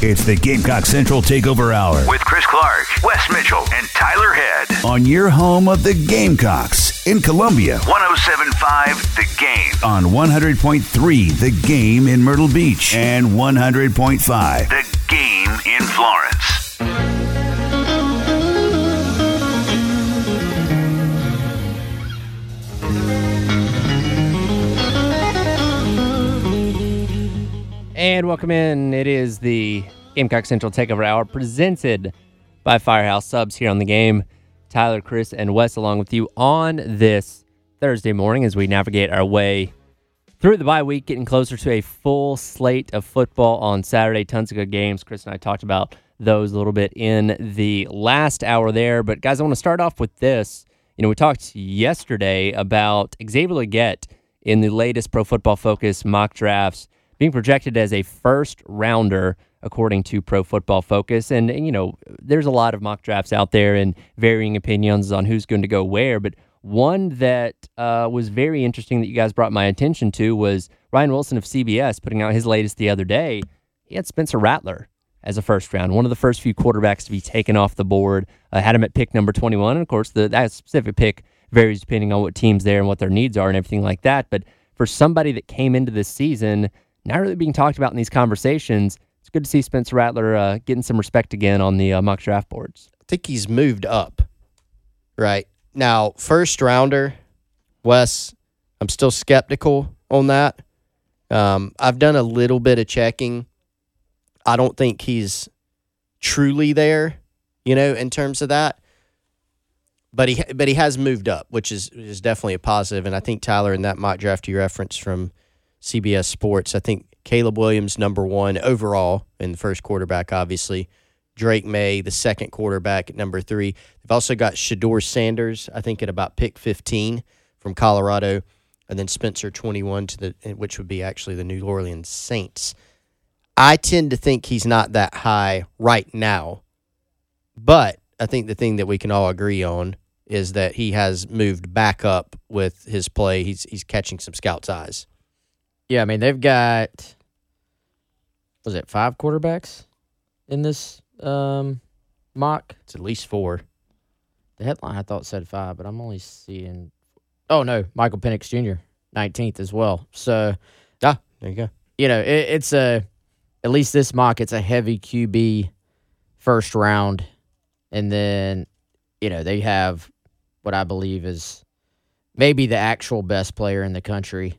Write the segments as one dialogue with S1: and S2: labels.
S1: It's the Gamecock Central Takeover Hour
S2: with Chris Clark, Wes Mitchell, and Tyler Head.
S1: on your home of the Gamecocks in Columbia
S2: 1075 The Game.
S1: on 100.3 The Game in Myrtle Beach and 100.5
S2: The Game in Florence.
S3: And welcome in. It is the Gamecock Central Takeover Hour presented by Firehouse Subs here on the game. Tyler, Chris, and Wes along with you on this Thursday morning as we navigate our way through the bye week, getting closer to a full slate of football on Saturday. Tons of good games. Chris and I talked about those a little bit in the last hour there. But guys, I want to start off with this. You know, we talked yesterday about Xavier Legette in the latest Pro Football Focus mock drafts being projected as a first rounder according to Pro Football Focus. And, and, you know, there's a lot of mock drafts out there and varying opinions on who's going to go where. But one that uh, was very interesting that you guys brought my attention to was Ryan Wilson of CBS putting out his latest the other day. He had Spencer Rattler as a first round, one of the first few quarterbacks to be taken off the board. Uh, had him at pick number 21. And of course, the, that specific pick varies depending on what team's there and what their needs are and everything like that. But for somebody that came into this season, not really being talked about in these conversations, it's good to see Spencer Rattler uh, getting some respect again on the uh, mock draft boards.
S4: I think he's moved up. Right. Now, first rounder, Wes, I'm still skeptical on that. Um, I've done a little bit of checking. I don't think he's truly there, you know, in terms of that. But he but he has moved up, which is is definitely a positive. And I think Tyler in that mock draft you referenced from CBS Sports, I think Caleb Williams number one overall in the first quarterback, obviously. Drake Maye, the second quarterback at number three. They've also got Shedeur Sanders, I think, at about pick 15 from Colorado, and then Spencer 21 to the, which would be actually the New Orleans Saints. I tend to think he's not that high right now, but I think the thing that we can all agree on is that he has moved back up with his play. He's he's catching some scouts' eyes.
S5: Yeah, I mean they've got was it five quarterbacks in this um, mock?
S4: It's at least four.
S5: The headline I thought said five, but I'm only seeing. Oh no, Michael Penix Jr. 19th as well. So
S4: Ah, there you go.
S5: you know it, it's a at least this mock it's a heavy QB first round, and then you know they have what I believe is maybe the actual best player in the country,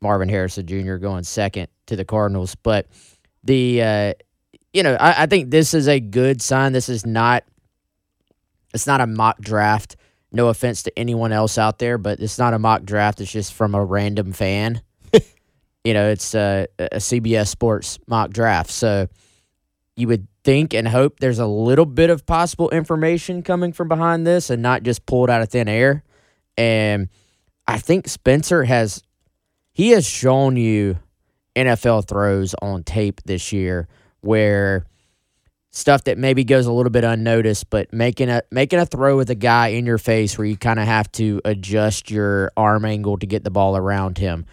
S5: Marvin Harrison Jr. going second to the Cardinals. But the uh, you know I, I think this is a good sign. This is not it's not a mock draft. No offense to anyone else out there, but it's not a mock draft. It's just from a random fan. you know, it's a, a CBS Sports mock draft. So you would think and hope there's a little bit of possible information coming from behind this and not just pulled out of thin air. And I think Spencer has he has shown you NFL throws on tape this year where stuff that maybe goes a little bit unnoticed, but making a making a throw with a guy in your face where you kind of have to adjust your arm angle to get the ball around him.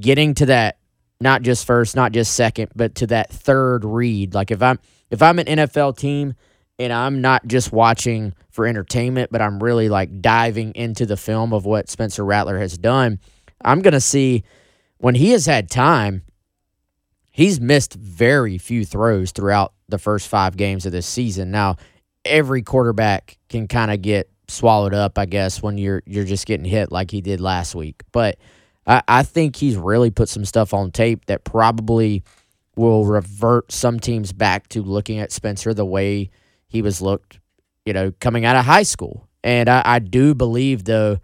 S5: Getting to that not just first, not just second, but to that third read. Like if I'm if I'm an NFL team and I'm not just watching for entertainment, but I'm really like diving into the film of what Spencer Rattler has done, I'm to see when he has had time, he's missed very few throws throughout the first five games of this season. Now, every quarterback can kind of get swallowed up, I guess, when you're you're just getting hit like he did last week. But I, I think he's really put some stuff on tape that probably will revert some teams back to looking at Spencer the way he was looked, you know, coming out of high school. And I, I do believe though,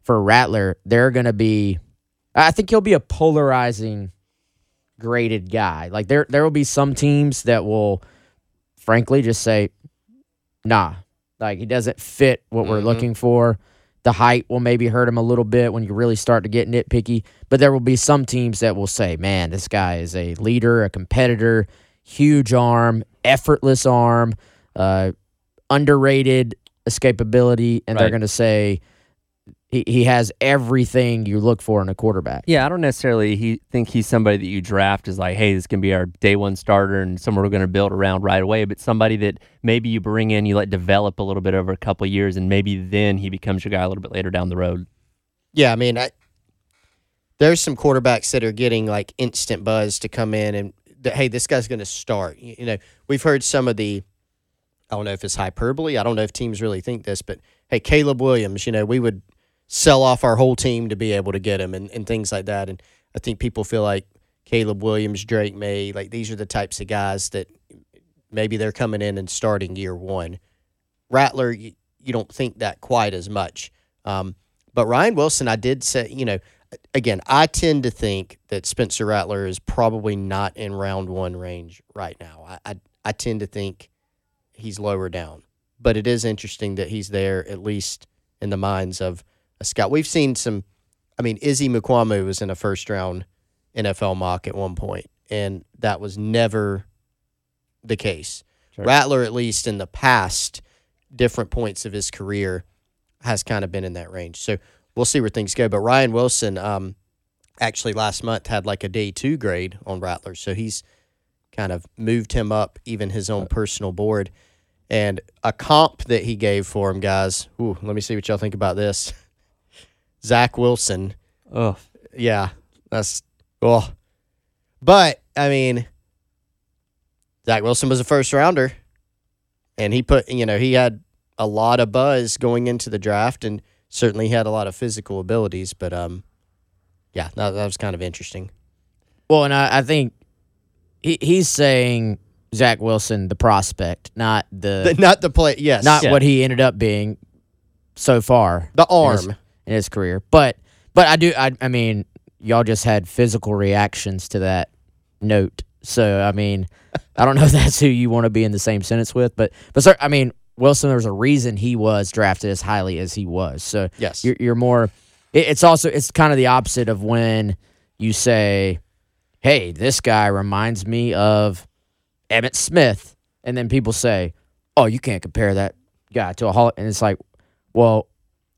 S5: for Rattler, they're gonna be I think he'll be a polarizing graded guy. Like there there will be some teams that will frankly just say, nah. Like he doesn't fit what we're
S4: Mhm.
S5: looking for. The height will maybe hurt him a little bit when you really start to get nitpicky. But there will be some teams that will say, man, this guy is a leader, a competitor, huge arm, effortless arm, uh, underrated escapability. And they're going to say, he, he has everything you look for in a quarterback.
S3: Yeah, I don't necessarily he think he's somebody that you draft is like, hey, this can be our day one starter and someone we're going to build around right away. But somebody that maybe you bring in, you let develop a little bit over a couple of years, and maybe then he becomes your guy a little bit later down the road.
S4: Yeah, I mean, I, there's some quarterbacks that are getting like instant buzz to come in and that, hey, this guy's going to start. You, you know, we've heard some of the, I don't know if it's hyperbole. I don't know if teams really think this, but hey, Caleb Williams, you know, we would sell off our whole team to be able to get him and, and things like that. And I think people feel like Caleb Williams, Drake Maye, like these are the types of guys that maybe they're coming in and starting year one. Rattler, you, you don't think that quite as much. Um, but Ryan Wilson, I did say, you know, again, I tend to think that Spencer Rattler is probably not in round one range right now. I, I, I tend to think he's lower down. But it is interesting that he's there, at least in the minds of a scout. We've seen some, I mean, Izzy Mukuamu was in a first round NFL mock at one point, and that was never the case.
S3: Sure.
S4: Rattler, at least in the past, different points of his career, has kind of been in that range. So we'll see where things go. But Ryan Wilson, um, actually last month had like a day two grade on Rattler, so he's kind of moved him up even his own personal board. And a comp that he gave for him, guys. Ooh, let me see what y'all think about this. Zach Wilson.
S3: Oh,
S4: Yeah, that's oh. But I mean, Zach Wilson was a first rounder, and he put you know he had a lot of buzz going into the draft, and certainly had a lot of physical abilities. But um, yeah, that, that was kind of interesting.
S5: Well, and I, I think he, he's saying Zach Wilson, the prospect, not the,
S4: Not the play. Yes,
S5: not
S3: Yeah.
S5: what he ended up being so far
S4: the arm.
S5: In his career. But but I do I I mean y'all just had physical reactions to that note. So I mean I don't know if that's who you want to be in the same sentence with, but but sir, I mean Wilson, there's a reason he was drafted as highly as he was. So
S4: Yes.
S5: you're, you're more. It, it's also it's kind of the opposite of when you say, "Hey, this guy reminds me of Emmitt Smith," and then people say, "Oh, you can't compare that guy to a Hall," and it's like, well,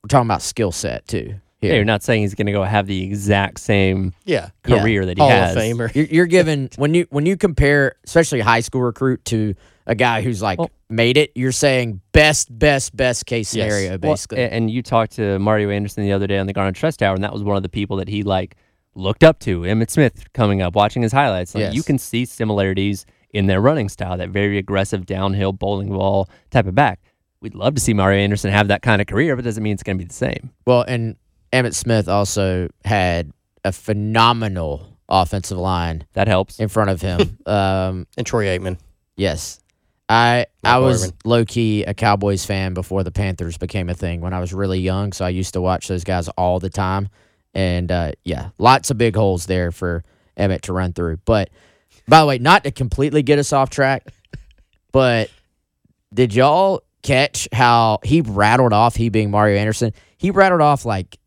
S5: we're talking about skill set too.
S3: yeah. You're not saying he's going to go have the exact same
S4: Yeah,
S5: Yeah.
S3: career that he
S4: Hall
S3: has.
S4: of Famer.
S5: You're, you're given when you when you compare, especially a high school recruit to a guy who's like
S3: Well-
S5: made it. You're saying best, best, best case scenario,
S3: Well,
S5: basically.
S3: a- and you talked to Mario Anderson the other day on the Garnet Trust Tower, and that was one of the people that he like looked up to. Emmitt Smith coming up, watching his highlights. Like,
S5: Yes.
S3: You can see similarities in their running style, that very aggressive downhill bowling ball type of back. We'd love to see Mario Anderson have that kind of career, but it doesn't mean it's going to be the same.
S5: Well, and Emmitt Smith also had a phenomenal offensive line
S3: That helps.
S5: in front of him. um,
S4: and Troy Aikman.
S5: yes, I I was
S4: Harmon.
S5: low key a Cowboys fan before the Panthers became a thing when I was really young. So I used to watch those guys all the time, and uh, yeah, lots of big holes there for Emmitt to run through. But by the way, not to completely get us off track, but did y'all catch how he rattled off he being Mario Anderson? He rattled off like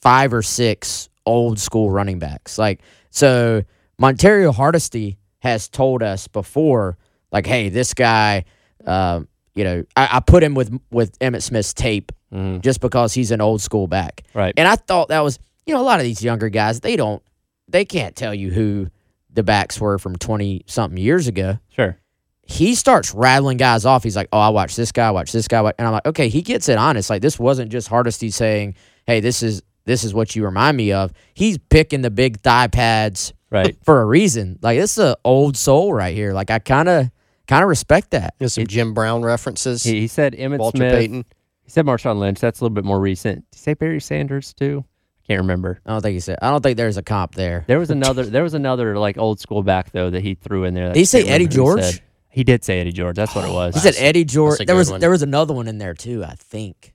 S5: five or six old school running backs. Like so Montario Hardesty has told us before, like, hey, this guy um, you know, I, I put him with with Emmitt Smith's tape
S3: Mhm.
S5: just because he's an old school back.
S3: Right.
S5: And I thought that was, you know, a lot of these younger guys, they don't they can't tell you who the backs were from 20 something years ago
S3: Sure.
S5: He starts rattling guys off. He's like, "Oh, I watch this guy, watch this guy," and I'm like, "Okay." He gets it honest. Like this wasn't just Hardesty saying, "Hey, this is this is what you remind me of." He's picking the big thigh pads
S3: Right.
S5: for a reason. Like this is an old soul right here. Like I kind of kind of respect that.
S4: There's some Jim Brown references.
S3: He, he said Emmitt
S4: Walter
S3: Smith.
S4: Payton.
S3: He said Marshawn Lynch. That's a little bit more recent. Did he say Barry Sanders too? I can't remember.
S5: I don't think he said. I don't think there's a comp there.
S3: There was another. there was another like old school back though that he threw in there. that
S5: Did he say Eddie
S3: remember who
S5: George?
S3: Said. He did say Eddie George. That's what it was.
S5: He said Eddie George. There was
S4: one.
S5: there was another one in there too. I think.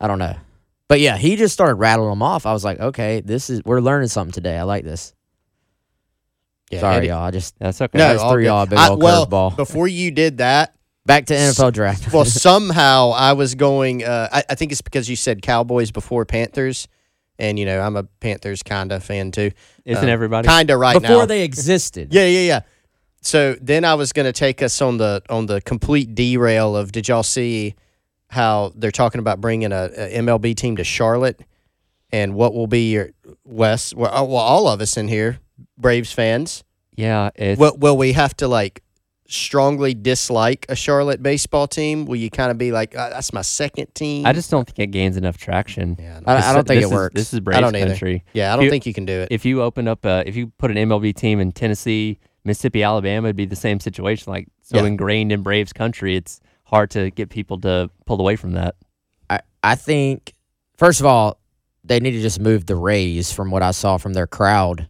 S5: I don't know, but yeah, he just started rattling them off. I was like, okay, this is we're learning something today. I like this.
S4: Yeah,
S5: Sorry,
S4: Eddie-
S5: y'all. I just
S3: That's okay.
S5: No,
S4: No,
S5: just
S4: all
S5: threw y'all a big
S4: I-
S5: old
S4: well,
S5: curveball.
S4: Before you did that,
S5: back to NFL draft.
S4: well, somehow I was going. Uh, I, I think it's because you said Cowboys before Panthers, and you know I'm a Panthers kind of fan too.
S3: Isn't everybody?
S4: Kind of right now?
S5: before
S4: now.
S5: they existed.
S4: yeah, yeah, yeah. So then I was going to take us on the on the complete derail of did y'all see how they're talking about bringing a, a MLB team to Charlotte, and what will be your Wes? Well, uh, well, all of us in here, Braves fans.
S3: Yeah, it's
S4: Will, will we have to like strongly dislike a Charlotte baseball team? Will you kind of be like, uh, that's my second team?
S3: I just don't think it gains enough traction.
S4: yeah,
S5: I, I don't think it
S3: is-
S5: works.
S3: This is
S4: I
S3: Braves
S4: don't either.
S3: country.
S4: yeah, I don't
S3: You-
S4: think you can do it.
S3: If you open up, uh, if you put an MLB team in Tennessee, Mississippi, Alabama, it'd be the same situation. Like so
S4: Yeah.
S3: ingrained in Braves country, it's hard to get people to pull away from that.
S5: I, I think first of all, they need to just move the Rays from what I saw from their crowd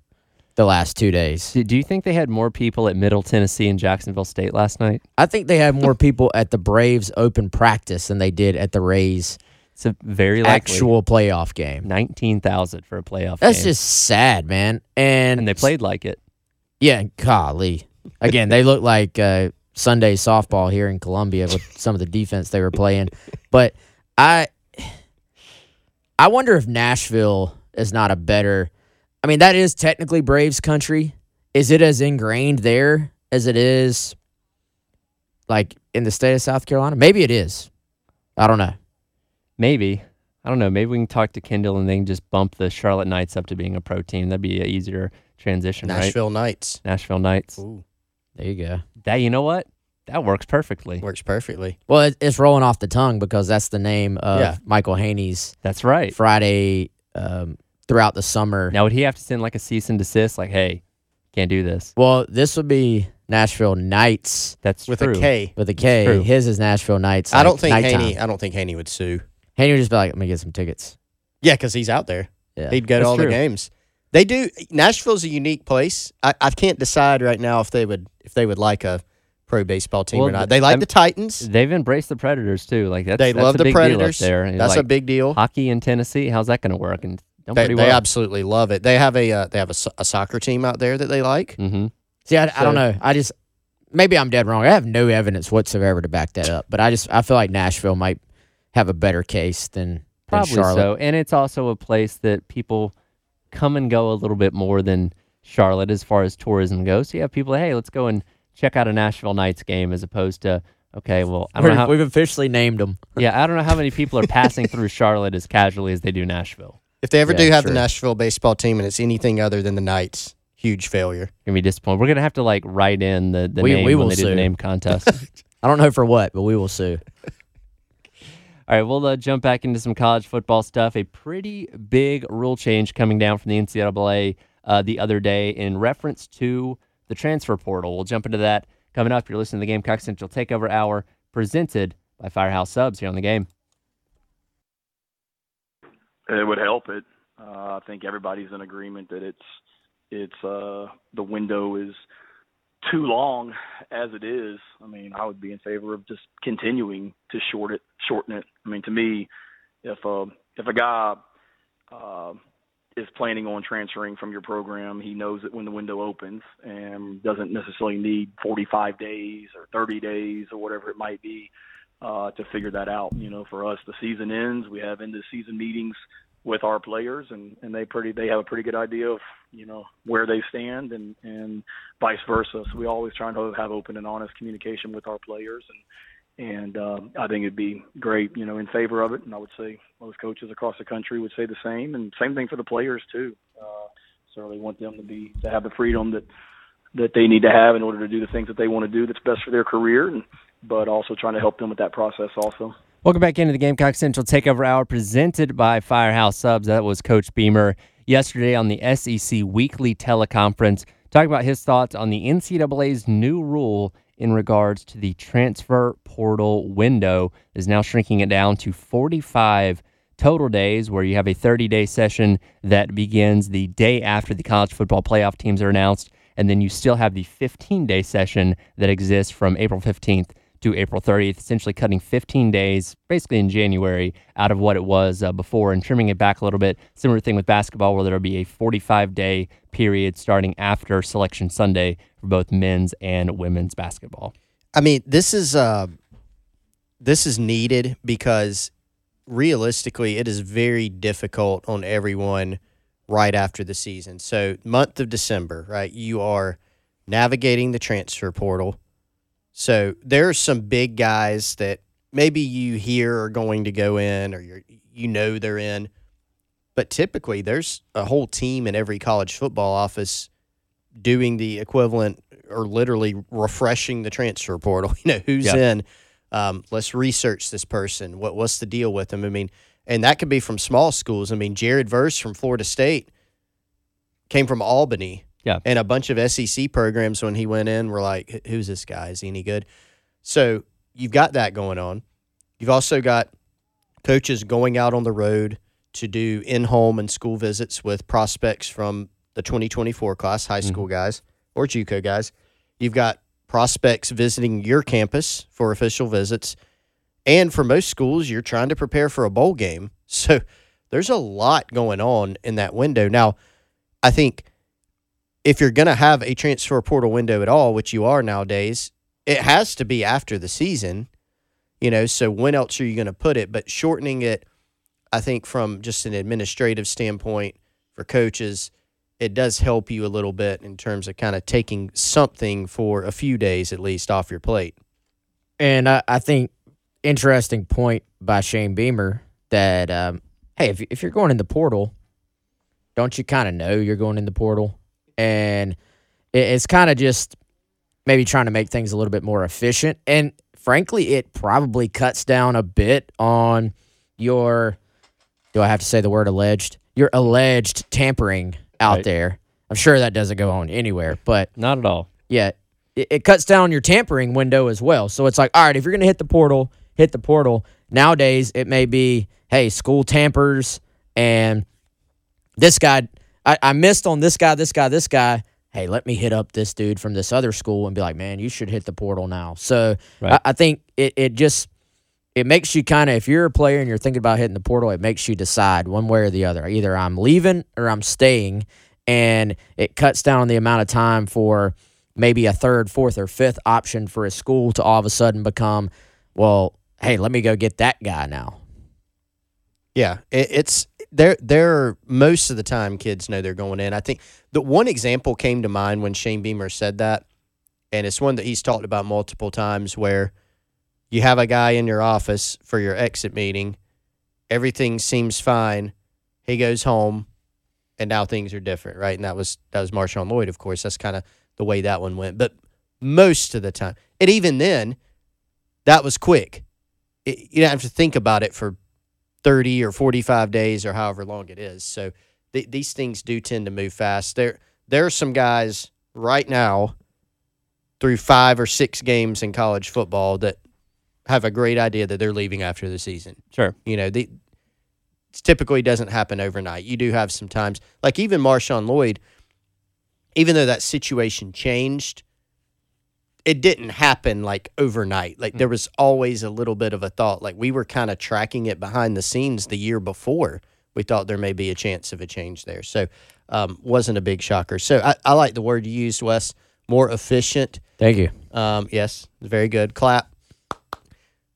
S5: the last two days.
S3: Do, do you think they had more people at Middle Tennessee and Jacksonville State last night?
S5: I think they had more people at the Braves open practice than they did at the Rays
S3: It's a very likely
S5: actual playoff game.
S3: nineteen thousand for a playoff.
S5: That's
S3: game.
S5: just sad, man. And,
S3: and they played like it.
S5: Yeah, golly. Again, they look like uh, Sunday softball here in Columbia with some of the defense they were playing. But I, I wonder if Nashville is not a better. I mean, that is technically Braves country. Is it as ingrained there as it is, like in the state of South Carolina? Maybe it is. I don't know.
S3: Maybe. I don't know. Maybe we can talk to Kendall and they can just bump the Charlotte Knights up to being a pro team. That'd be easier transition, right?
S4: Nashville Knights.
S3: Nashville Knights.
S4: Ooh,
S5: There you go.
S3: That you know what? That works perfectly.
S4: works perfectly.
S5: Well, it, it's rolling off the tongue because that's the name of
S4: Yeah.
S5: Michael Haney's
S3: That's right.
S5: Friday um, throughout the summer.
S3: Now would he have to send like a cease and desist? Like, hey, can't do this.
S5: Well, this would be Nashville Knights
S3: That's
S4: With
S3: true.
S4: a K.
S5: with a K.
S3: true.
S5: His is Nashville Knights.
S4: I don't think
S5: nighttime.
S4: Haney. I don't think Haney would sue.
S5: Haney would just be like, "Let me get some tickets."
S4: Yeah, because he's out there.
S5: Yeah.
S4: He'd go to all
S3: true.
S4: the games. They do. Nashville's a unique place. I, I can't decide right now if they would if they would like a pro baseball team
S3: Well,
S4: or not. They like
S3: I'm-
S4: the Titans.
S3: They've embraced the Predators too. Like that's
S4: They
S3: that's
S4: love
S3: a
S4: the
S3: big
S4: Predators.
S3: there. And,
S4: That's a big deal.
S3: hockey in Tennessee. How's that going to work? And done
S4: They,
S3: pretty
S4: they absolutely love it. They have a uh, they have a, a soccer team out there that they like.
S3: mm-hmm.
S5: See, I, I don't know. I just maybe I'm dead wrong. I have no evidence whatsoever to back that up. But I just I feel like Nashville might have a better case than, than
S3: Probably
S5: Charlotte.
S3: so. And it's also a place that people come and go a little bit more than Charlotte as far as tourism goes. So you have people, hey, let's go and check out a Nashville Knights game as opposed to, okay, well, I don't
S5: We're-
S3: how,
S5: We've officially named them.
S3: yeah, I don't know how many people are passing through Charlotte as casually as they do Nashville.
S4: If they ever
S5: Yeah,
S4: do have
S5: true.
S4: the Nashville baseball team and it's anything other than the Knights, huge failure.
S3: Gonna be disappointed. We're gonna have to like write in the, the
S5: We-
S3: name
S5: we
S3: when
S5: will
S3: they do the
S5: sue.
S3: name contest.
S5: I don't know for what, but we will sue.
S3: All right, we'll uh, jump back into some college football stuff. A pretty big rule change coming down from the NCAA uh, the other day in reference to the transfer portal. We'll jump into that coming up. If you're listening to the Gamecock Central Takeover Hour presented by Firehouse Subs here on the game.
S6: It would help it. Uh, I think everybody's in agreement that it's it's uh, the window is too long as it is. I mean, I would be in favor of just continuing to short it, shorten it. I mean, to me, if a if a guy uh, is planning on transferring from your program, he knows that when the window opens and doesn't necessarily need 45 days or 30 days or whatever it might be uh, to figure that out. You know, for us, the season ends. We have end of season meetings with our players, and and they pretty they have a pretty good idea of you know where they stand, and and vice versa. So we always try to have open and honest communication with our players, and and um, I think it'd be great, you know, in favor of it. And I would say most coaches across the country would say the same, and same thing for the players too. Uh, certainly want them to be to have the freedom that that they need to have in order to do the things that they want to do that's best for their career, and but also trying to help them with that process also.
S3: Welcome back into the Gamecock Central Takeover Hour presented by Firehouse Subs. That was Coach Beamer yesterday on the SEC Weekly Teleconference, talking about his thoughts on the NCAA's new rule in regards to the transfer portal window is now shrinking it down to 45 total days where you have a 30 day session that begins the day after the college football playoff teams are announced and then you still have the 15 day session that exists from April 15th April 30th, essentially cutting 15 days, basically in January, out of what it was uh, before and trimming it back a little bit. Similar thing with basketball, where there'll be a 45 day period starting after Selection Sunday for both men's and women's basketball.
S4: I mean, this is uh, this is needed because realistically, it is very difficult on everyone right after the season. So, month of December, right? You are navigating the transfer portal. So there are some big guys that maybe you hear are going to go in or you you know they're in, but typically there's a whole team in every college football office doing the equivalent or literally refreshing the transfer portal. You know who's
S3: Yeah.
S4: in. Um, let's research this person. What what's the deal with them? I mean, and that could be from small schools. I mean, Jared Verse from Florida State came from Albany.
S3: Yeah.
S4: And a bunch of SEC programs when he went in were like, who's this guy? Is he any good? So you've got that going on. You've also got coaches going out on the road to do in home and school visits with prospects from the 2024 class, high mm-hmm. school guys or JUCO guys. You've got prospects visiting your campus for official visits. And for most schools, you're trying to prepare for a bowl game. So there's a lot going on in that window. Now, I think if you're going to have a transfer portal window at all, which you are nowadays, it has to be after the season. You know, so when else are you going to put it? But shortening it, I think from just an administrative standpoint for coaches, it does help you a little bit in terms of kind of taking something for a few days at least off your plate.
S5: And I, I think interesting point by Shane Beamer that um, hey, if if you're going in the portal, don't you kind of know you're going in the portal? And it's kind of just maybe trying to make things a little bit more efficient. And frankly, it probably cuts down a bit on your. Do I have to say the word alleged? Your alleged tampering out
S3: Right.
S5: there. I'm sure that doesn't go on anywhere, but
S3: Not at all.
S5: yeah, it, it cuts down your tampering window as well. So it's like, all right, if you're going to hit the portal, hit the portal. Nowadays, it may be, hey, school tampers and this guy, I, I missed on this guy, this guy, this guy. Hey, let me hit up this dude from this other school and be like, man, you should hit the portal now. So
S3: Right.
S5: I, I think it, it just it makes you kind of if you're a player and you're thinking about hitting the portal, it makes you decide one way or the other. Either I'm leaving or I'm staying, and it cuts down the amount of time for maybe a third, fourth, or fifth option for a school to all of a sudden become, well, hey, let me go get that guy now.
S4: Yeah, it, it's there. There, most of the time, kids know they're going in. I think the one example came to mind when Shane Beamer said that, and it's one that he's talked about multiple times. Where you have a guy in your office for your exit meeting, everything seems fine. He goes home, and now things are different, right? And that was that was Marshawn Lloyd, of course. That's kind of the way that one went. But most of the time, and even then, that was quick. It, you don't have to think about it for 30 or 45 days or however long it is. So th- these things do tend to move fast. There there are some guys right now through 5 or 6 games in college football that have a great idea that they're leaving after the season.
S3: Sure.
S4: You know, the it typically doesn't happen overnight. You do have some times like even Marshawn Lloyd even though that situation changed it didn't happen like overnight. Like there was always a little bit of a thought. Like we were kind of tracking it behind the scenes the year before. We thought there may be a chance of a change there. So um, wasn't a big shocker. So I, I like the word you used, Wes. More efficient.
S5: Thank you.
S4: Um, yes, very good. Clap.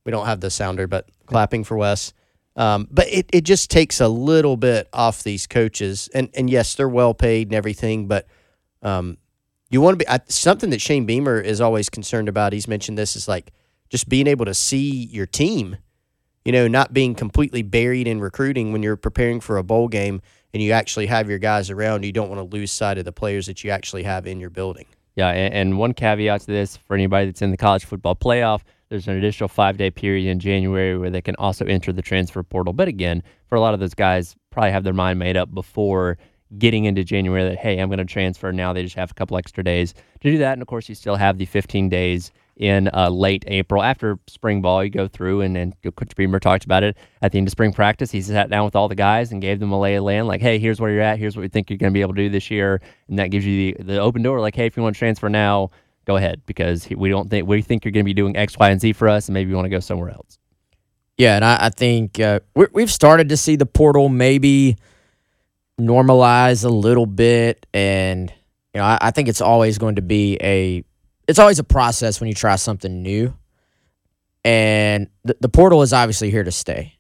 S4: We don't have the sounder, but clapping for Wes. Um, but it, it just takes a little bit off these coaches. And, and yes, they're well paid and everything, but um, you want to be I, something that Shane Beamer is always concerned about. He's mentioned this is like just being able to see your team, you know, not being completely buried in recruiting when you're preparing for a bowl game and you actually have your guys around. You don't want to lose sight of the players that you actually have in your building.
S3: Yeah, and, and one caveat to this for anybody that's in the college football playoff, there's an additional five day period in January where they can also enter the transfer portal. But again, for a lot of those guys, probably have their mind made up before getting into January that, hey, I'm going to transfer. Now they just have a couple extra days to do that. And of course, you still have the 15 days in uh, late April after spring ball. You go through, and, then Coach Beamer talked about it at the end of spring practice. He sat down with all the guys and gave them a lay of land, like, hey, here's where you're at. Here's what we think you're going to be able to do this year. And that gives you the, the open door, like, hey, if you want to transfer now, go ahead because we don't think we think you're going to be doing X, Y, and Z for us, and maybe you want to go somewhere else.
S5: Yeah, and I, I think uh, we we've started to see the portal maybe normalize a little bit, and you know, I, I think it's always going to be a it's always a process when you try something new, and the, the portal is obviously here to stay.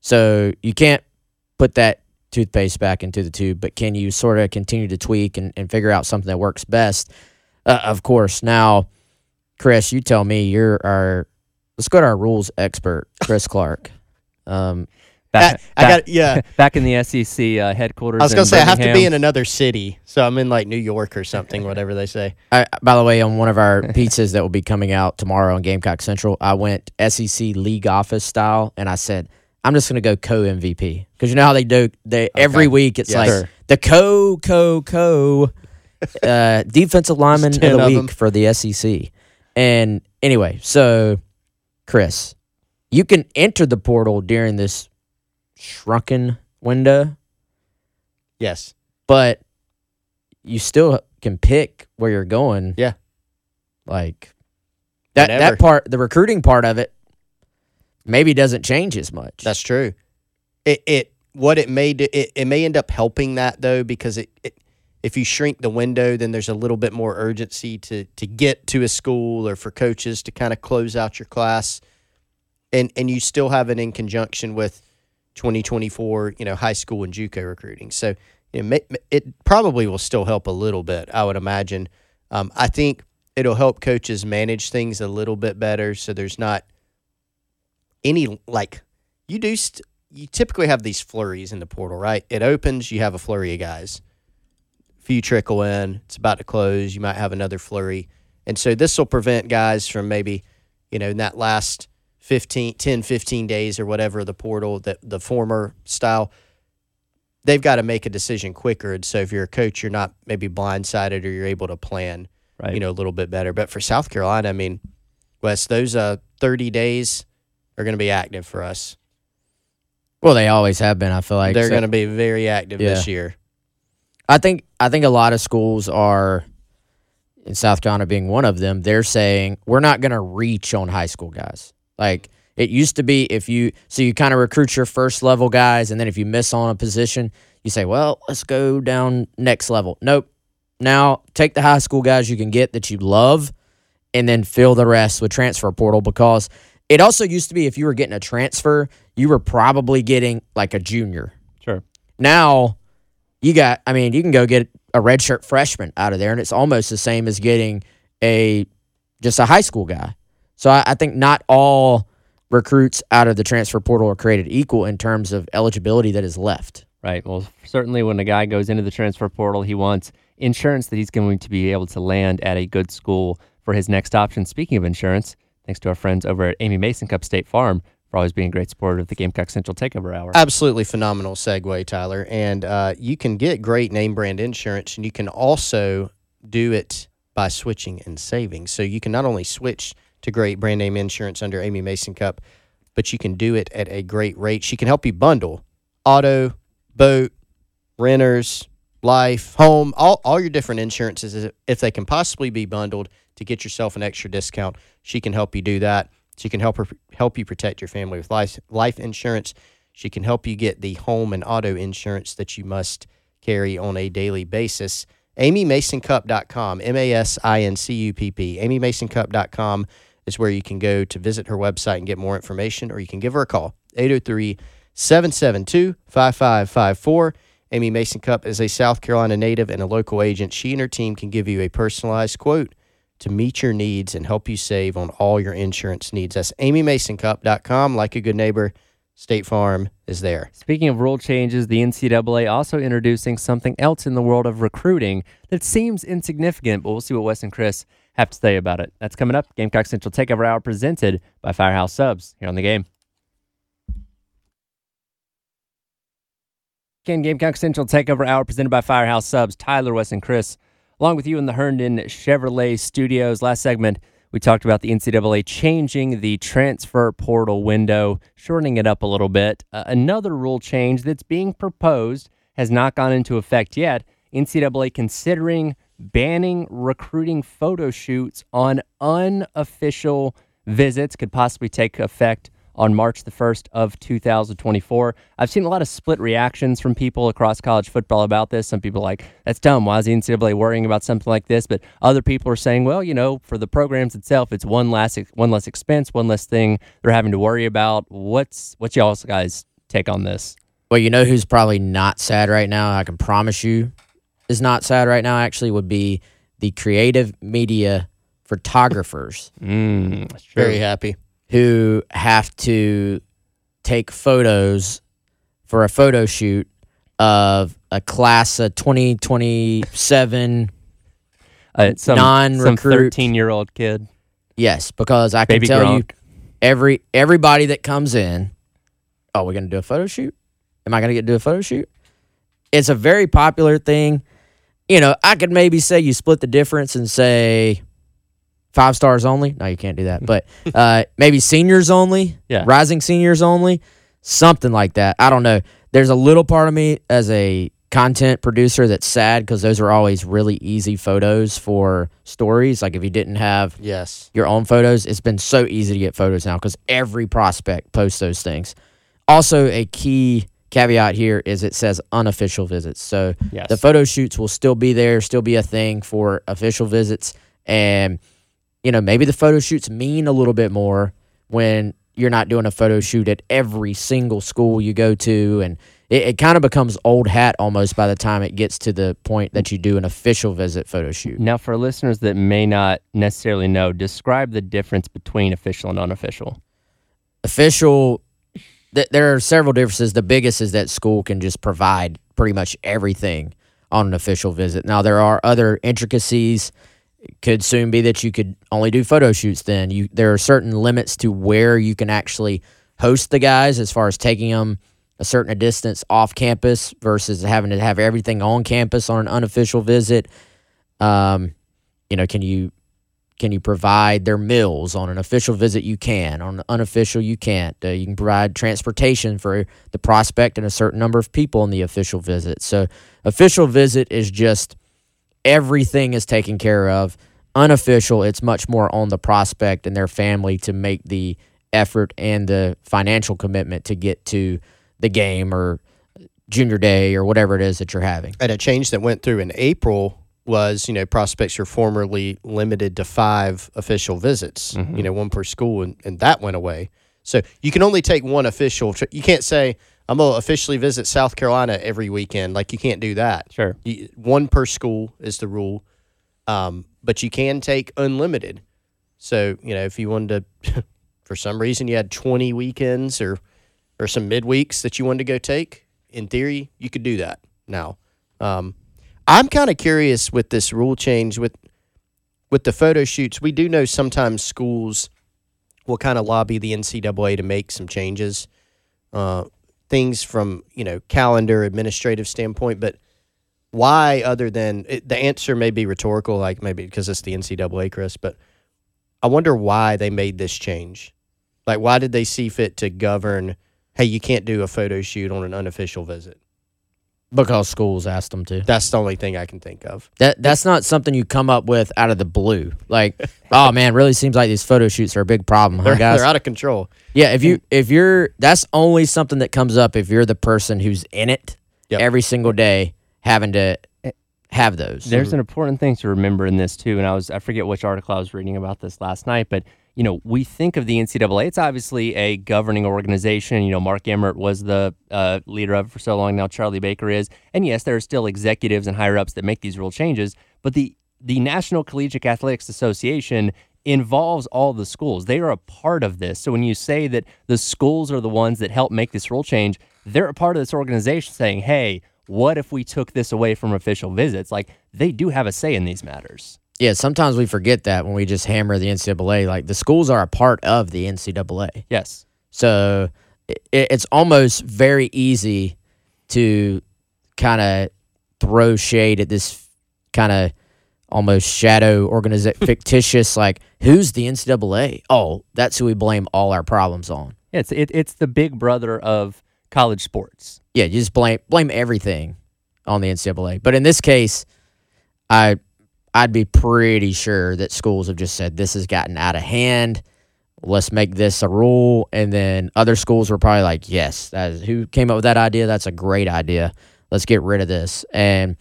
S5: So you can't put that toothpaste back into the tube, but can you sort of continue to tweak and, and figure out something that works best? Uh, of course. Now, Chris, you tell me you're our let's go to our rules expert, Chris Clark. Um,
S3: Back,
S4: I
S3: back-
S4: got yeah.
S3: back in the SEC uh, headquarters.
S4: I was gonna
S3: in
S4: say I have to be in another city, so I'm in like New York or something, whatever they say.
S5: I, by the way, on one of our pizzas that will be coming out tomorrow on Gamecock Central, I went SEC league office style, and I said I'm just gonna go co MVP because you know how they do. They every week it's
S4: Yeah,
S5: like
S4: sure.
S5: the co co co uh, defensive lineman of the
S4: of
S5: week
S4: them.
S5: for the SEC. And anyway, so Chris, you can enter the portal during this shrunken window,
S4: Yes.
S5: but you still can pick where you're going.
S4: Yeah.
S5: Like that
S4: Whatever.
S5: that part the recruiting part of it maybe doesn't change as much.
S4: That's true. It it what it may do it, it may end up helping that though because it, it if you shrink the window then there's a little bit more urgency to to get to a school or for coaches to kind of close out your class and and you still have it in conjunction with 2024 you know high school and JUCO recruiting so it may, it probably will still help a little bit I would imagine um, I think it'll help coaches manage things a little bit better so there's not any like you do st- you typically have these flurries in the portal, right? It opens, you have a flurry of guys. A few trickle in, it's about to close, you might have another flurry. And so this will prevent guys from maybe, you know, in that last 15 10 15 days or whatever the portal that the former style they've got to make a decision quicker and so if you're a coach you're not maybe blindsided or you're able to plan
S3: Right.
S4: you know a little bit better but for South Carolina I mean Wes those uh 30 days are going to be active for us
S5: well, they always have been. I feel like
S4: they're
S5: So-
S4: going to be very active this year.
S5: I think I think a lot of schools are in South Carolina being one of them. They're saying we're not going to reach on high school guys. Like it used to be if you so you kind of recruit your first level guys and then if you miss on a position, you say, "Well, let's go down next level." Nope. Now, take the high school guys you can get that you love and then fill the rest with transfer portal because it also used to be if you were getting a transfer, you were probably getting like a junior.
S3: Sure.
S5: Now, you got, I mean, you can go get a redshirt freshman out of there, and it's almost the same as getting a just a high school guy. So I, I think not all recruits out of the transfer portal are created equal in terms of eligibility that is left.
S3: Right. Well, certainly when a guy goes into the transfer portal, he wants insurance that he's going to be able to land at a good school for his next option. Speaking of insurance, thanks to our friends over at Amy Masincupp State Farm for always being a great supporter of the Gamecock Central Takeover Hour.
S4: Absolutely phenomenal segue, Tyler. And uh, you can get great name brand insurance, and you can also do it by switching and saving. So you can not only switch to great brand name insurance under Amy Masincupp, but you can do it at a great rate. She can help you bundle auto, boat, renters, life, home, all, all your different insurances. If they can possibly be bundled to get yourself an extra discount, she can help you do that. She can help her help you protect your family with life life insurance. She can help you get the home and auto insurance that you must carry on a daily basis. AmyMasincupp.com, M A S I N C U P P. AmyMasincupp.com is where you can go to visit her website and get more information, or you can give her a call, 803 772 5554. Amy Masincupp is a South Carolina native and a local agent. She and her team can give you a personalized quote to meet your needs and help you save on all your insurance needs. That's AmyMasincupp.com. Like a good neighbor, State Farm is there.
S3: Speaking of rule changes, the NCAA also introducing something else in the world of recruiting that seems insignificant, but we'll see what Wes and Chris have to say about it. That's coming up. Gamecock Central Takeover Hour presented by Firehouse Subs here on the game. Again, Gamecock Central Takeover Hour presented by Firehouse Subs. Tyler, Wes, and Chris, along with you in the Herndon Chevrolet studios. Last segment, we talked about the NCAA changing the transfer portal window, shortening it up a little bit. Uh, another rule change that's being proposed has not gone into effect yet. NCAA considering banning recruiting photo shoots on unofficial visits could possibly take effect on March the 1st of 2024. I've seen a lot of split reactions from people across college football about this. Some people like, that's dumb. Why is the NCAA worrying about something like this? But other people are saying, well, you know, for the programs itself, it's one less one less expense, one less thing they're having to worry about. What's what's y'all's guys take on this?
S5: Well, you know who's probably not sad right now? I can promise you is not sad right now, actually, would be the creative media photographers.
S3: Mm.
S4: Very happy.
S5: who have to take photos for a photo shoot of a class of 2027
S3: Uh, some some
S5: Non-recruit.
S3: thirteen year old kid,
S5: yes because i can
S3: baby
S5: tell you every everybody that comes in oh we're gonna do a photo shoot am i gonna get to do a photo shoot it's a very popular thing you know i could maybe say you split the difference and say five stars only no you can't do that but uh, maybe seniors only
S3: Yeah.
S5: rising seniors only something like that i don't know there's a little part of me as a content producer that's sad because those are always really easy photos for stories like if you didn't have
S4: Yes.
S5: your own photos. It's been so easy to get photos now because every prospect posts those things. Also, a key caveat here is it says unofficial visits. So
S3: Yes.
S5: the photo shoots will still be there, still be a thing for official visits. And, you know, maybe the photo shoots mean a little bit more when you're not doing a photo shoot at every single school you go to. And it, it kind of becomes old hat almost by the time it gets to the point that you do an official visit photo shoot.
S3: Now, for listeners that may not necessarily know, describe the difference between official and unofficial.
S5: official th- there are several differences. The biggest is that school can just provide pretty much everything on an official visit. Now there are other intricacies. It could soon be that you could only do photo shoots then. You there are certain limits to where you can actually host the guys as far as taking them a certain distance off campus versus having to have everything on campus on an unofficial visit. Um, you know can you can you provide their meals on an official visit? You can. On an unofficial, you can't. Uh, you can provide transportation for the prospect and a certain number of people on the official visit. So, official visit is just everything is taken care of. Unofficial, it's much more on the prospect and their family to make the effort and the financial commitment to get to the game or junior day or whatever it is that you're having.
S4: And a change that went through in April was, you know, prospects were formerly limited to five official visits, you know, one per school, and, and that went away. So you can only take one official. Tri- you can't say, I'm going to officially visit South Carolina every weekend. Like, you can't do that.
S3: Sure.
S4: You, one per school is the rule, um, but you can take unlimited. So, you know, if you wanted to, for some reason, you had 20 weekends or, or some midweeks that you wanted to go take, in theory, you could do that now. Um, I'm kind of curious with this rule change with with the photo shoots. We do know sometimes schools will kind of lobby the NCAA to make some changes, uh, things from you know calendar administrative standpoint. But why, other than it, the answer may be rhetorical, like maybe because it's the NCAA, Chris. But I wonder why they made this change. Like, why did they see fit to govern? Hey, you can't do a photo shoot on an unofficial visit.
S5: Because schools asked them to.
S4: That's the only thing I can think of.
S5: That that's not something you come up with out of the blue. Like, oh man, really seems like these photo shoots are a big problem, huh,
S4: They're,
S5: guys?
S4: they're out of control.
S5: yeah, if you if you're that's only something that comes up if you're the person who's in it
S4: Yep.
S5: every single day, having to have those.
S3: There's an important thing to remember in this too, and I was I forget which article I was reading about this last night, but you know we think of the NCAA. It's obviously a governing organization. You know, Mark Emmert was the uh, leader of it for so long. Now Charlie Baker is, and yes, there are still executives and higher ups that make these rule changes. But the the National Collegiate Athletics Association involves all the schools. They are a part of this. So when you say that the schools are the ones that help make this rule change, they're a part of this organization saying, "Hey, what if we took this away from official visits?" Like they do have a say in these matters.
S5: Yeah, sometimes we forget that when we just hammer the NCAA. Like the schools are a part of the NCAA.
S3: Yes.
S5: So it, it's almost very easy to kind of throw shade at this kind of almost shadow organiza- fictitious like who's the NCAA? Oh, that's who we blame all our problems on.
S3: It's it, it's the big brother of college sports.
S5: Yeah, you just blame blame everything on the NCAA. But in this case, I I'd be pretty sure that schools have just said this has gotten out of hand. Let's make this a rule, and then other schools were probably like, "Yes, who came up with that idea? That's a great idea. Let's get rid of this." And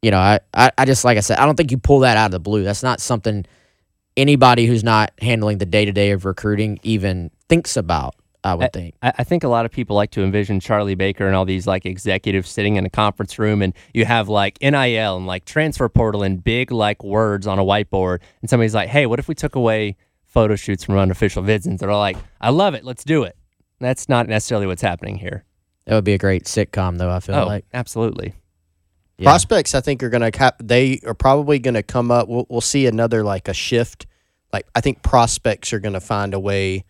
S5: you know, I, I I just like I said, I don't think you pull that out of the blue. That's not something anybody who's not handling the day to day of recruiting even thinks about. I would think.
S3: I, I think a lot of people like to envision Charlie Baker and all these like executives sitting in a conference room, and you have like NIL and like transfer portal and big like words on a whiteboard, and somebody's like, "Hey, what if we took away photo shoots from unofficial vids, and they're like, "I love it, let's do it." That's not necessarily what's happening here.
S5: That would be a great sitcom, though. I feel
S3: oh,
S5: like
S3: absolutely.
S5: Yeah.
S4: Prospects, I think, are going to cap. They are probably going to come up. We'll, we'll see another like a shift. Like I think prospects are going to find a way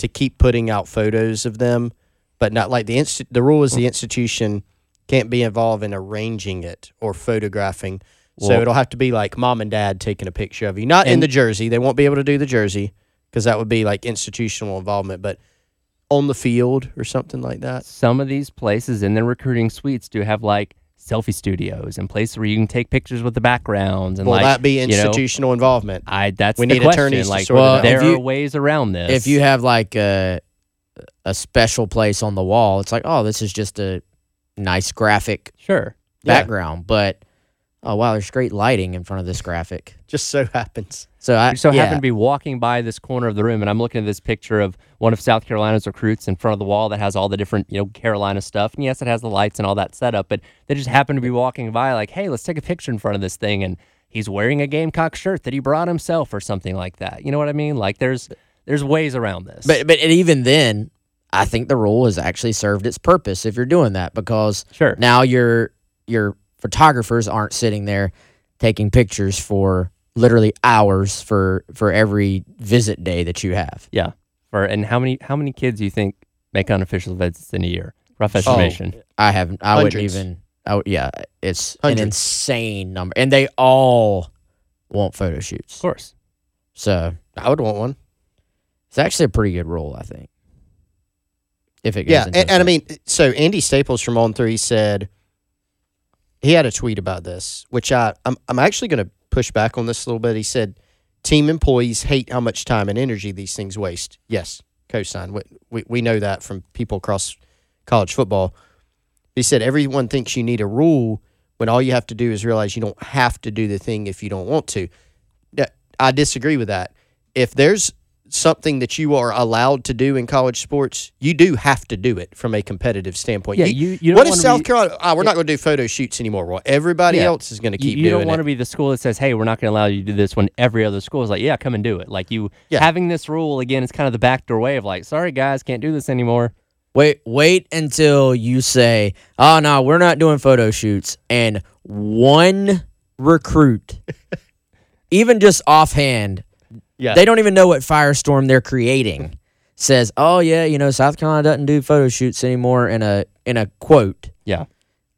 S4: to keep putting out photos of them, but not like the inst- The rule is the institution can't be involved in arranging it or photographing. So
S3: Well-
S4: it'll have to be like mom and dad taking a picture of you, not in the jersey. They won't be able to do the jersey because that would be like institutional involvement, but on the field or something like that.
S3: Some of these places in their recruiting suites do have like selfie studios and places where you can take pictures with the backgrounds and
S4: Will
S3: like
S4: that be
S3: you know,
S4: institutional involvement?
S3: I that's
S4: We
S3: the
S4: need
S3: question.
S4: attorneys to
S3: like
S4: sort
S5: it
S3: there
S5: you-
S3: are ways around this.
S5: if you have like a a special place on the wall, it's like, oh, this is just a nice graphic
S3: sure,
S4: Yeah.
S5: background, but oh wow, there's great lighting in front of this graphic.
S4: Just so happens.
S5: So I
S3: you so
S5: yeah,
S3: happen to be walking by this corner of the room, and I'm looking at this picture of one of South Carolina's recruits in front of the wall that has all the different, you know, Carolina stuff. And yes, it has the lights and all that setup, but they just happen to be walking by, like, hey, let's take a picture in front of this thing, and he's wearing a Gamecock shirt that he brought himself or something like that. You know what I mean? Like, there's there's ways around this.
S5: But but even then, I think the rule has actually served its purpose if you're doing that because
S3: sure,
S5: now your your photographers aren't sitting there taking pictures for literally hours for for every visit day that you have.
S3: yeah. For and how many how many kids do you think make unofficial visits in a year? Rough
S4: Oh.
S3: estimation.
S5: I haven't. I wouldn't even. I would, yeah, it's
S4: Hundreds.
S5: an insane number, and they all want photo shoots.
S3: Of course.
S5: So
S4: I would want one.
S5: it's actually a pretty good rule, I think. If it goes
S4: Yeah, and, and I mean, so Andy Staples from On Three said he had a tweet about this, which I I'm I'm actually going to push back on this a little bit. He said, "Team employees hate how much time and energy these things waste." Yes, cosign. We we, we know that from people across college football. He said everyone thinks you need a rule when all you have to do is realize you don't have to do the thing if you don't want to. I disagree with that. If there's something that you are allowed to do in college sports, you do have to do it from a competitive standpoint.
S3: Yeah, you- you don't
S4: what South
S3: be-
S4: Carolina? Ah, we're not going to do photo shoots anymore. Well, everybody
S3: Yeah.
S4: else is going to keep
S3: you,
S4: doing
S3: don't want to be the school that says, "Hey, we're not going to allow you to do this." When every other school is like, "Yeah, come and do it." Like you
S4: Yeah.
S3: having this rule again is kind of the backdoor way of like, "Sorry guys, can't do this anymore."
S5: wait, wait until you say, "Oh no, we're not doing photo shoots," and one recruit, even just offhand,
S4: Yeah.
S5: they don't even know what firestorm they're creating. Says, "Oh yeah, you know, South Carolina doesn't do photo shoots anymore." In a in a quote,
S3: Yeah.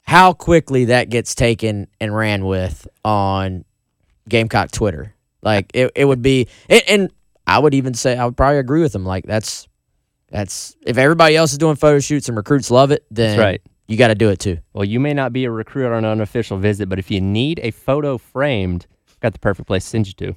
S5: how quickly that gets taken and ran with on Gamecock Twitter. Like it, it would be, and, and I would even say I would probably agree with them. Like that's that's if everybody else is doing photo shoots and recruits love it, then
S3: That's right.
S5: you got to do it too.
S3: Well, you may not be a recruit on an unofficial visit, but if you need a photo framed, got the perfect place to send you to.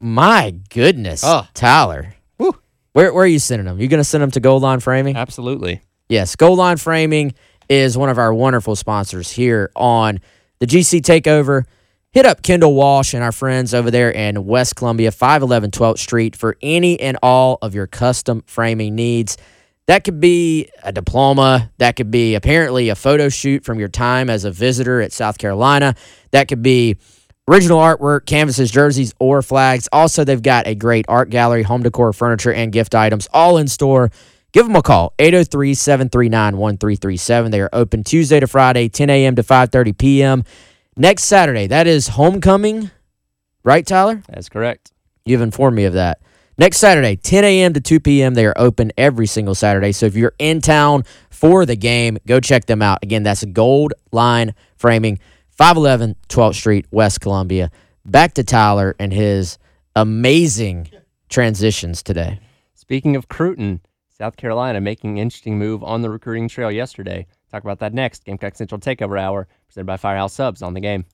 S5: My goodness,
S4: Oh.
S5: Tyler,
S4: Woo.
S5: where where are you sending them? You're gonna send them to Gold Line Framing?
S3: Absolutely.
S5: Yes, Gold Line Framing is one of our wonderful sponsors here on the GC Takeover. Hit up Kendall Walsh and our friends over there in West Columbia, 511 12th Street, for any and all of your custom framing needs. That could be a diploma. That could be apparently a photo shoot from your time as a visitor at South Carolina. That could be original artwork, canvases, jerseys, or flags. Also, they've got a great art gallery, home decor, furniture, and gift items all in store. Give them a call, 803 739 1337. They are open Tuesday to Friday, 10 a.m. to 5.30 p.m. Next Saturday, that is homecoming, right, Tyler?
S3: That's correct.
S5: You've informed me of that. Next Saturday, 10 a.m. to 2 p.m. They are open every single Saturday. So if you're in town for the game, go check them out. Again, that's Gold Line Framing, 511 12th Street, West Columbia. Back to Tyler and his amazing transitions today.
S3: Speaking of Cruton, South Carolina making an interesting move on the recruiting trail yesterday. Talk about that next. Gamecock Central Takeover Hour, presented by Firehouse Subs on the game.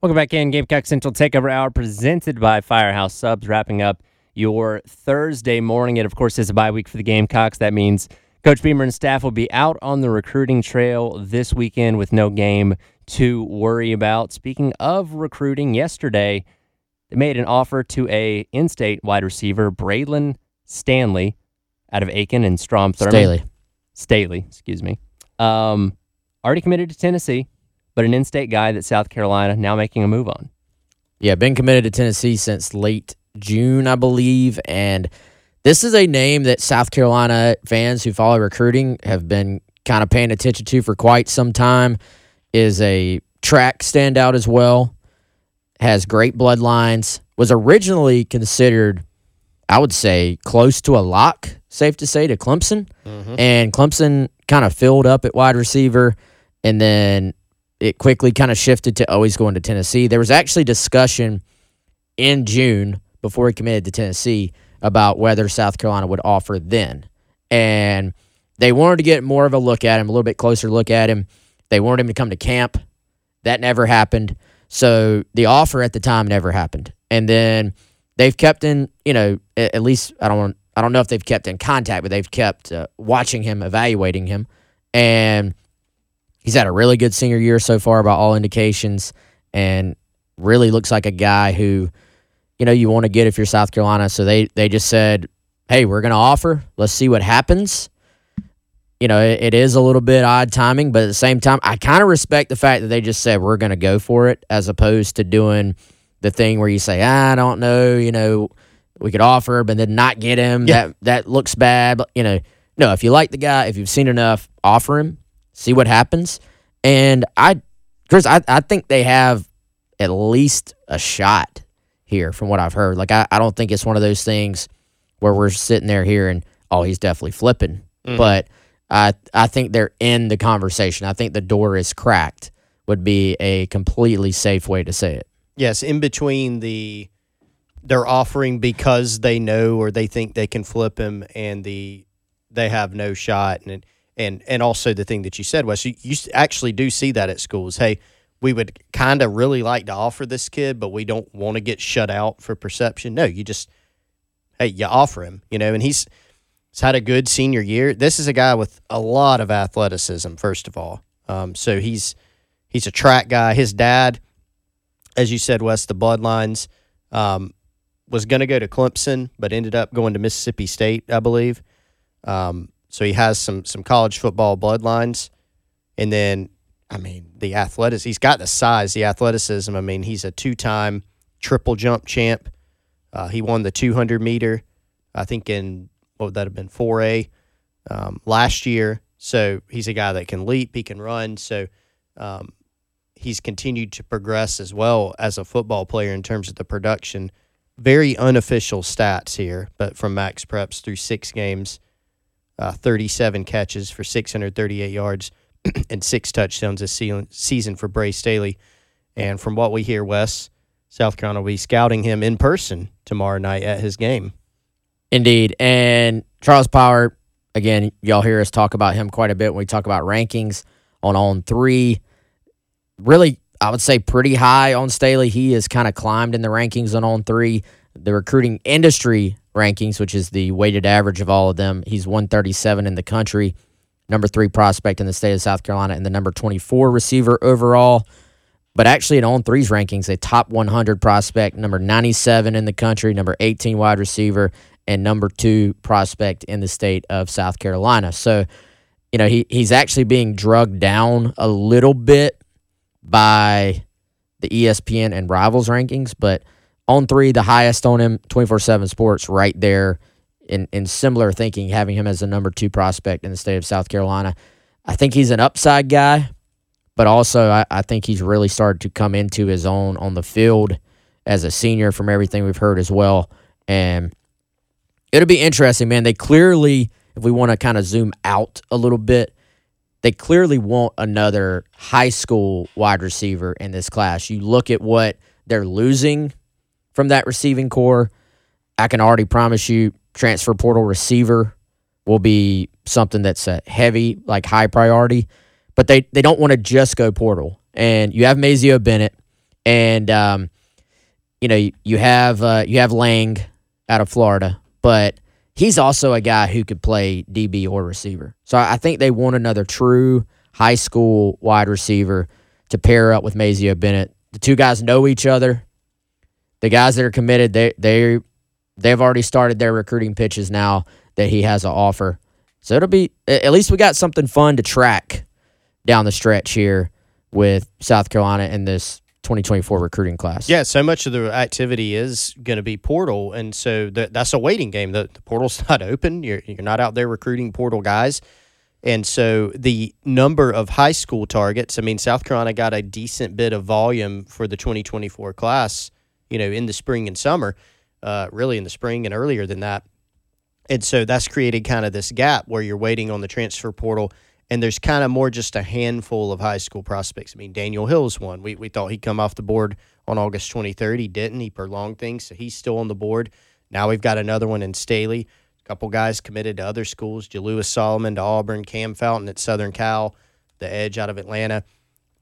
S3: Welcome back in. Gamecock Central Takeover Hour, presented by Firehouse Subs, wrapping up your Thursday morning. It, of course, is a bye week for the Gamecocks. That means Coach Beamer and staff will be out on the recruiting trail this weekend with no game to worry about. Speaking of recruiting, yesterday, they made an offer to a in-state wide receiver, Braylon Stanley, out of Aiken and Strom Thurmond.
S5: Staley.
S3: Staley, excuse me. Um, already committed to Tennessee, but an in-state guy that South Carolina now making a move on.
S5: Yeah, been committed to Tennessee since late June, I believe. And this is a name that South Carolina fans who follow recruiting have been kind of paying attention to for quite some time. Is a track standout as well. Has great bloodlines. Was originally considered, I would say, close to a lock, safe to say, to Clemson. Mm-hmm. And Clemson kind of filled up at wide receiver. And then it quickly kind of shifted to always going to Tennessee. There was actually discussion in June before he committed to Tennessee about whether South Carolina would offer then. And they wanted to get more of a look at him, a little bit closer look at him. They wanted him to come to camp. That never happened. So the offer at the time never happened. And then they've kept in, you know, at least I don't want, I don't know if they've kept in contact, but they've kept uh, watching him, evaluating him, and he's had a really good senior year so far by all indications, and really looks like a guy who, you know, you want to get if you're South Carolina. So they they just said, hey, we're going to offer. Let's see what happens. You know, it, it is a little bit odd timing, but at the same time, I kind of respect the fact that they just said we're going to go for it, as opposed to doing the thing where you say, I don't know, you know, we could offer, but then not get him.
S4: Yeah.
S5: That that looks bad. You know, no. If you like the guy, if you've seen enough, offer him, see what happens. And I, Chris, I, I think they have at least a shot here, from what I've heard. Like I, I don't think it's one of those things where we're sitting there hearing, oh, he's definitely flipping. Mm-hmm. But I I think they're in the conversation. I think the door is cracked. Would be a completely safe way to say it.
S4: Yes, in between the they're offering because they know or they think they can flip him, and the they have no shot, and and and also the thing that you said was you, you actually do see that at schools. Hey, we would kind of really like to offer this kid, but we don't want to get shut out for perception. No, you just hey, you offer him, you know, and he's he's had a good senior year. This is a guy with a lot of athleticism, first of all. Um, so he's he's a track guy. His dad, as you said, Wes, the bloodlines, um, was going to go to Clemson, but ended up going to Mississippi State, I believe. Um, so he has some some college football bloodlines, and then I mean the athleticism. He's got the size, the athleticism. I mean he's a two time triple jump champ. Uh, he won the 200 meter, I think in what would that have been 4A um, last year. So he's a guy that can leap, he can run. So um, he's continued to progress as well as a football player in terms of the production. Very unofficial stats here, but from MaxPreps through six games, uh, 37 catches for 638 yards and six touchdowns this season for Bray Staley. And from what we hear, Wes, South Carolina will be scouting him in person tomorrow night at his game.
S5: Indeed. And Charles Power, again, y'all hear us talk about him quite a bit when we talk about rankings on on three. Really, I would say pretty high on Staley. He has kind of climbed in the rankings on on three. The recruiting industry rankings, which is the weighted average of all of them, he's 137 in the country, number three prospect in the state of South Carolina, and the number 24 receiver overall. But actually, in on threes rankings, a top 100 prospect, number 97 in the country, number 18 wide receiver, and number two prospect in the state of South Carolina. So, you know, he, he's actually being drugged down a little bit by the ESPN and Rivals rankings, but on three, the highest on him, 24 7 sports, right there in, in similar thinking, having him as a number two prospect in the state of South Carolina. I think he's an upside guy, but also I, I think he's really started to come into his own on the field as a senior from everything we've heard as well. And it'll be interesting, man. They clearly, if we want to kind of zoom out a little bit, they clearly want another high school wide receiver in this class. You look at what they're losing from that receiving corps. I can already promise you, transfer portal receiver will be something that's a heavy, like high priority. But they they don't want to just go portal. And you have Mazeo Bennett, and um, you know you, you have uh, you have Lang out of Florida, but he's also a guy who could play DB or receiver. So I I think they want another true high school wide receiver to pair up with Mazeo Bennett. The two guys know each other. The guys that are committed, they they they've already started their recruiting pitches now that he has an offer. So it'll be at least we got something fun to track down the stretch here with South Carolina in this 2024 recruiting class.
S4: Yeah, so much of the activity is going to be portal, and so that that's a waiting game. The, the portal's not open. You're you're not out there recruiting portal guys, and so the number of high school targets. I mean, South Carolina got a decent bit of volume for the 2024 class. You know, in the spring and summer, uh, really in the spring and earlier than that, and so that's created kind of this gap where you're waiting on the transfer portal and there's kind of more just a handful of high school prospects. I mean, Daniel Hill's one. We, we thought he'd come off the board on August 23rd. He didn't. He prolonged things, so he's still on the board. Now we've got another one in Staley. A couple guys committed to other schools. Jalewis Solomon to Auburn, Cam Fountain at Southern Cal, the Edge out of Atlanta.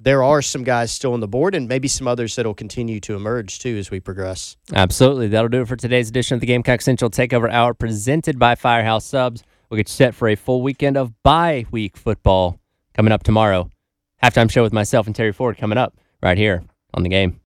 S4: There are some guys still on the board, and maybe some others that'll continue to emerge too as we progress.
S3: Absolutely. That'll do it for today's edition of the Gamecock Central Takeover Hour presented by Firehouse Subs. We'll get you set for a full weekend of bye week football coming up tomorrow. Halftime show with myself and Terry Ford coming up right here on the game.